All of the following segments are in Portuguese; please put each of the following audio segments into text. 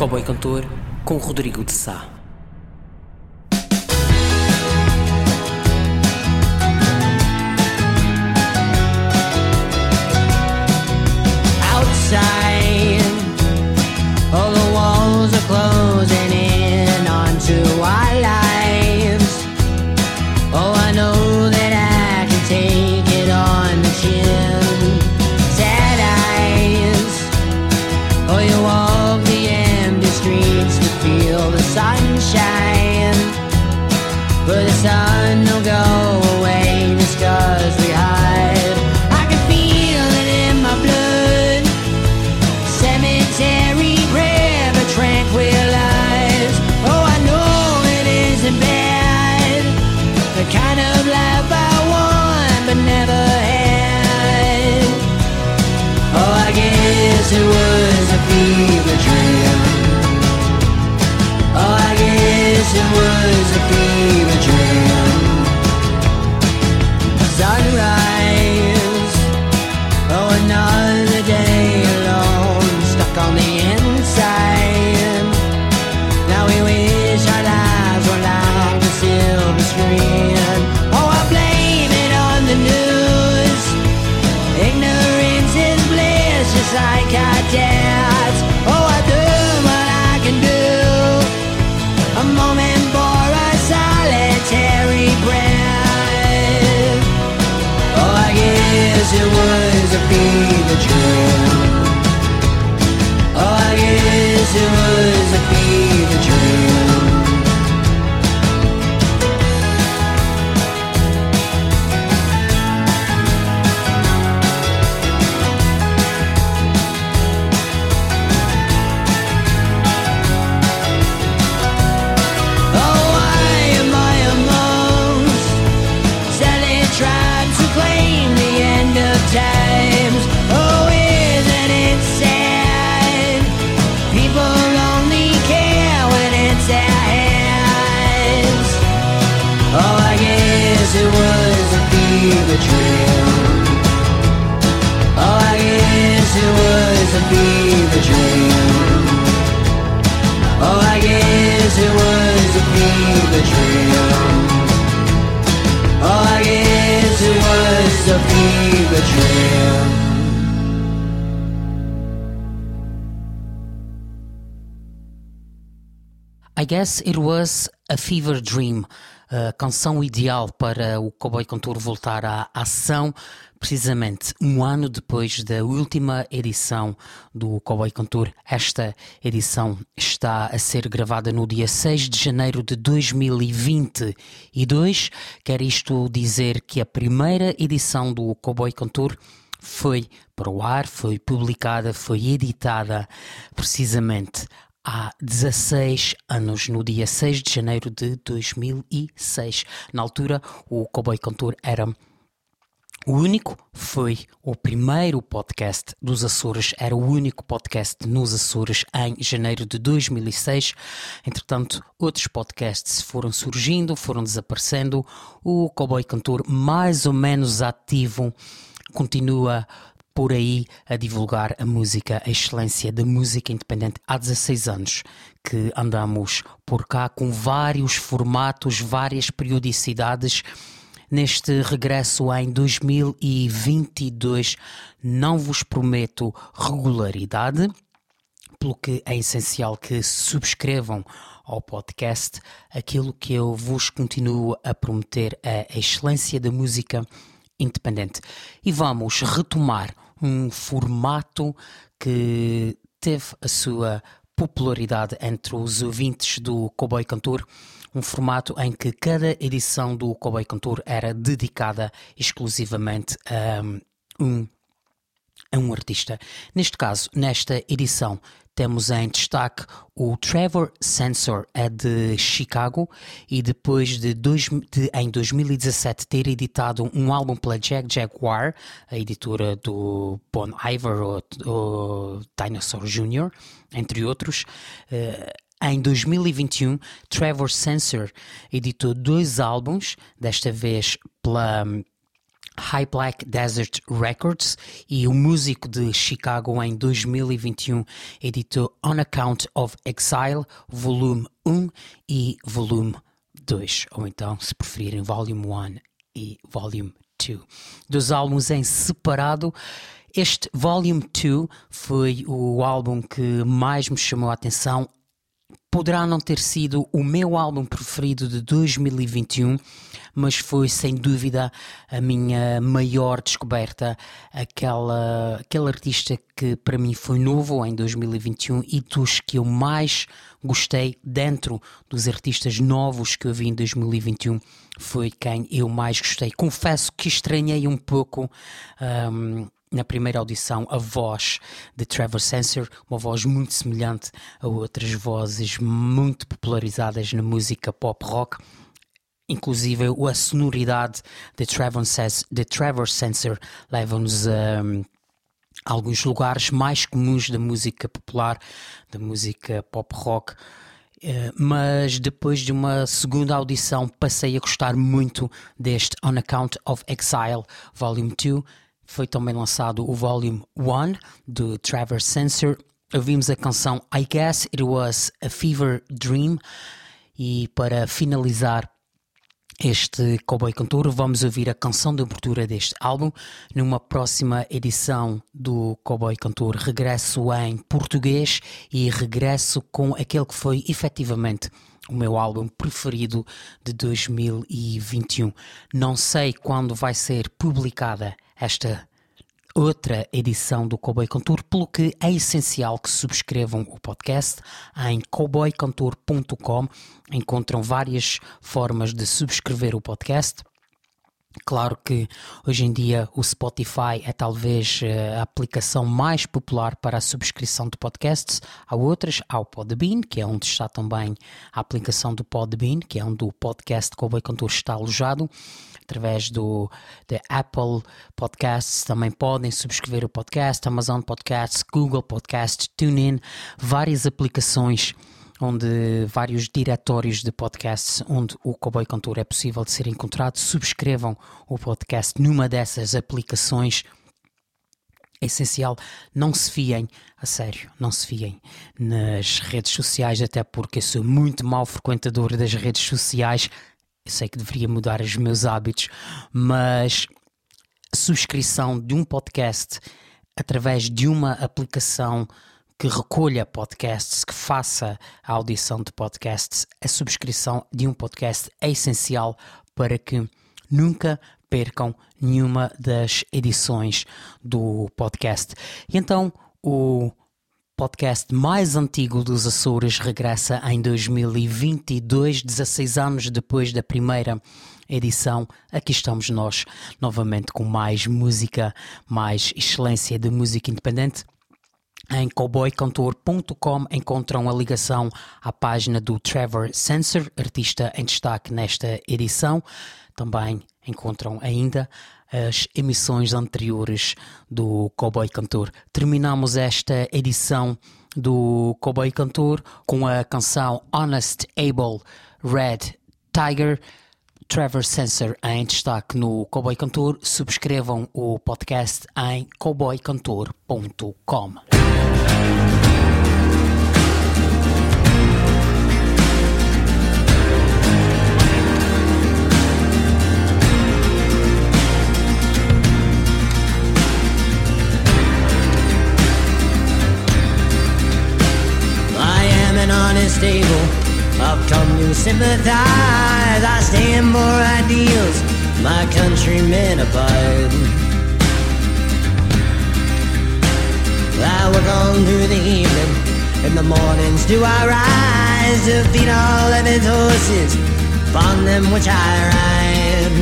Cowboy Cantor com Rodrigo de Sá. outside. All the walls are closing in onto our guess it was a fever dream. Oh, I guess it was a fever dream. Oh, I guess it was a fever dream. I guess it was a fever dream, a canção ideal para o Cowboy Cantor voltar à ação, precisamente um ano depois da última edição do Cowboy Cantor. Esta edição está a ser gravada no dia 6 de janeiro de 2022. Quer isto dizer que a primeira edição do Cowboy Cantor foi para o ar, foi publicada, foi editada precisamente há 16 anos, no dia 6 de janeiro de 2006. Na altura, o Cowboy Cantor era o único, foi o primeiro podcast dos Açores, era o único podcast nos Açores em janeiro de 2006. Entretanto, outros podcasts foram surgindo, foram desaparecendo. O Cowboy Cantor, mais ou menos ativo, continua por aí a divulgar a música, a excelência da música independente há 16 anos que andamos por cá com vários formatos, várias periodicidades. Neste regresso em 2022, não vos prometo regularidade, pelo que é essencial que subscrevam ao podcast. Aquilo que eu vos continuo a prometer é a excelência da música independente. E vamos retomar um formato que teve a sua popularidade entre os ouvintes do Cowboy Cantor, um formato em que cada edição do Cowboy Cantor era dedicada exclusivamente a um, a um artista. Neste caso, nesta edição, temos em destaque o Trevor Sensor, é de Chicago, e depois de, dois, de, em 2017 ter editado um álbum pela Jag Jaguar, a editora do Bon Iver ou, ou Dinosaur Jr., entre outros. Em 2021, Trevor Sensor editou dois álbuns, desta vez pela High Black Desert Records e o músico de Chicago em 2021 editou On Account of Exile, volume 1 e volume 2, ou então, se preferirem, volume 1 e volume 2. Dos álbuns em separado, este Volume 2 foi o álbum que mais me chamou a atenção poderá não ter sido o meu álbum preferido de 2021, mas foi sem dúvida a minha maior descoberta, aquela, aquele artista que para mim foi novo em 2021 e dos que eu mais gostei dentro dos artistas novos que eu vi em 2021 foi quem eu mais gostei. Confesso que estranhei um pouco. Um, na primeira audição a voz de Trevor Sensor, uma voz muito semelhante a outras vozes muito popularizadas na música pop rock. Inclusive a sonoridade de Trevor, de Trevor Sensor leva-nos a alguns lugares mais comuns da música popular, da música pop rock. Uh, mas depois de uma segunda audição passei a gostar muito deste On Account of Exile Volume 2 foi também lançado o Volume 1 do Trevor Sensor. Ouvimos a canção I Guess It Was a Fever Dream. E para finalizar este Cowboy Cantor, vamos ouvir a canção de abertura deste álbum. Numa próxima edição do Cowboy Cantor, regresso em português e regresso com aquele que foi efetivamente o meu álbum preferido de 2021. Não sei quando vai ser publicada esta outra edição do Cowboy Cantor, pelo que é essencial que subscrevam o podcast em cowboycantor.com. Encontram várias formas de subscrever o podcast. Claro que hoje em dia o Spotify é talvez eh, a aplicação mais popular para a subscrição de podcasts. Há outras, há o Podbean, que é onde está também a aplicação do Podbean, que é onde o podcast Cowboy Cantor está alojado através do de Apple Podcasts, também podem subscrever o podcast, Amazon Podcasts, Google Podcasts, TuneIn, várias aplicações onde vários diretórios de podcasts onde o Cowboy Cantor é possível de ser encontrado. Subscrevam o podcast numa dessas aplicações. É essencial, não se fiem, a sério, não se fiem nas redes sociais, até porque eu sou muito mau frequentador das redes sociais, eu sei que deveria mudar os meus hábitos, mas a subscrição de um podcast através de uma aplicação que recolha podcasts, que faça a audição de podcasts, a subscrição de um podcast é essencial para que nunca percam nenhuma das edições do podcast. E então o podcast mais antigo dos Açores regressa em 2022, 16 anos depois da primeira edição. Aqui estamos nós novamente com mais música, mais excelência de música independente. Em cowboycantor.com encontram a ligação à página do Trevor Sensor, artista em destaque nesta edição. Também encontram ainda as emissões anteriores do Cowboy Cantor. Terminamos esta edição do Cowboy Cantor com a canção Honest Able Red Tiger. Trevor Sensor em destaque no Cowboy Cantor. Subscrevam o podcast em cowboycantor.com. unstable. I've come to sympathize. I stand for ideals my countrymen abide. I work on through the evening. In the mornings do I rise to feed all of his horses, upon them which I ride.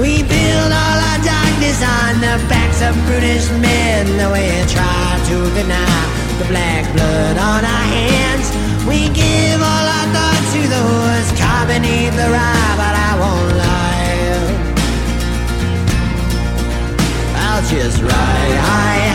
We build all our darkness on the backs of brutish men, the way we try to deny the black blood on our hands. We give all our thoughts to those caught beneath the rye, but I won't lie. I'll just ride high,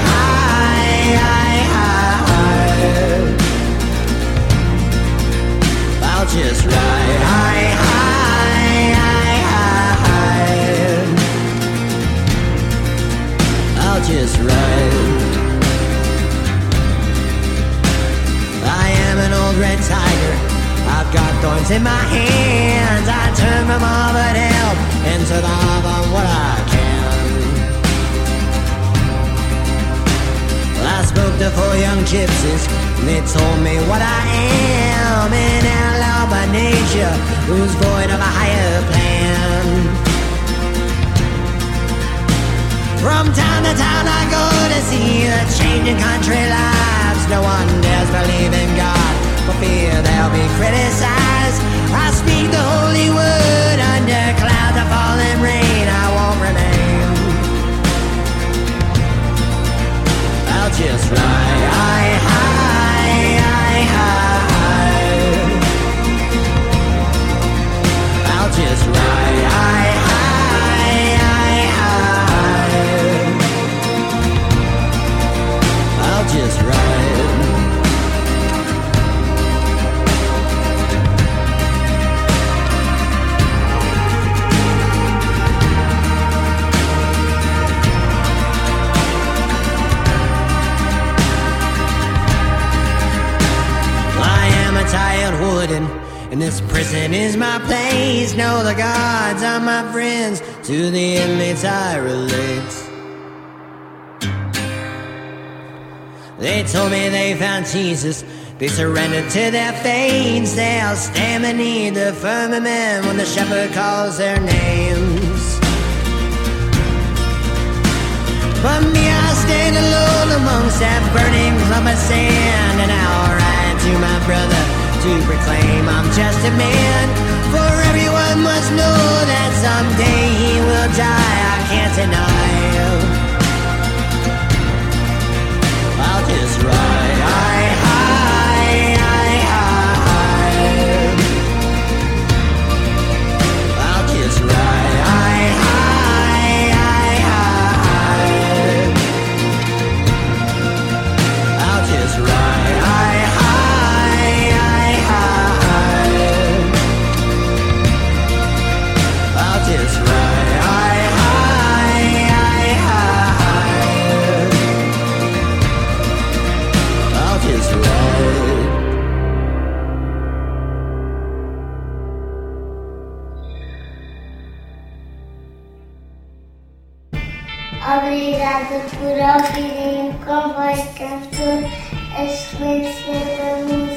in my hands. I turn from all but help into the of what I can. Well, I spoke to four young gypsies, and they told me what I am in Alabamasia, who's void of a higher plan. From town to town I go to see the changing country lives. No one dares believe in God for fear they'll be criticized. I speak the holy word under clouds of falling rain. I won't remain. I'll just ride. I'll just tired wooden, and this prison is my place. No, the gods are my friends. To the inmates I relate. They told me they found Jesus. They surrendered to their fates. They'll stand beneath the firmament when the shepherd calls their names. But me, I stand alone amongst that burning clump of sand, and I'll ride to my brother to proclaim I'm just a man. For everyone must know that someday he will die. I can't deny. I'll Obrigado por ouvirem o Comboio Cantor, as sequências da música.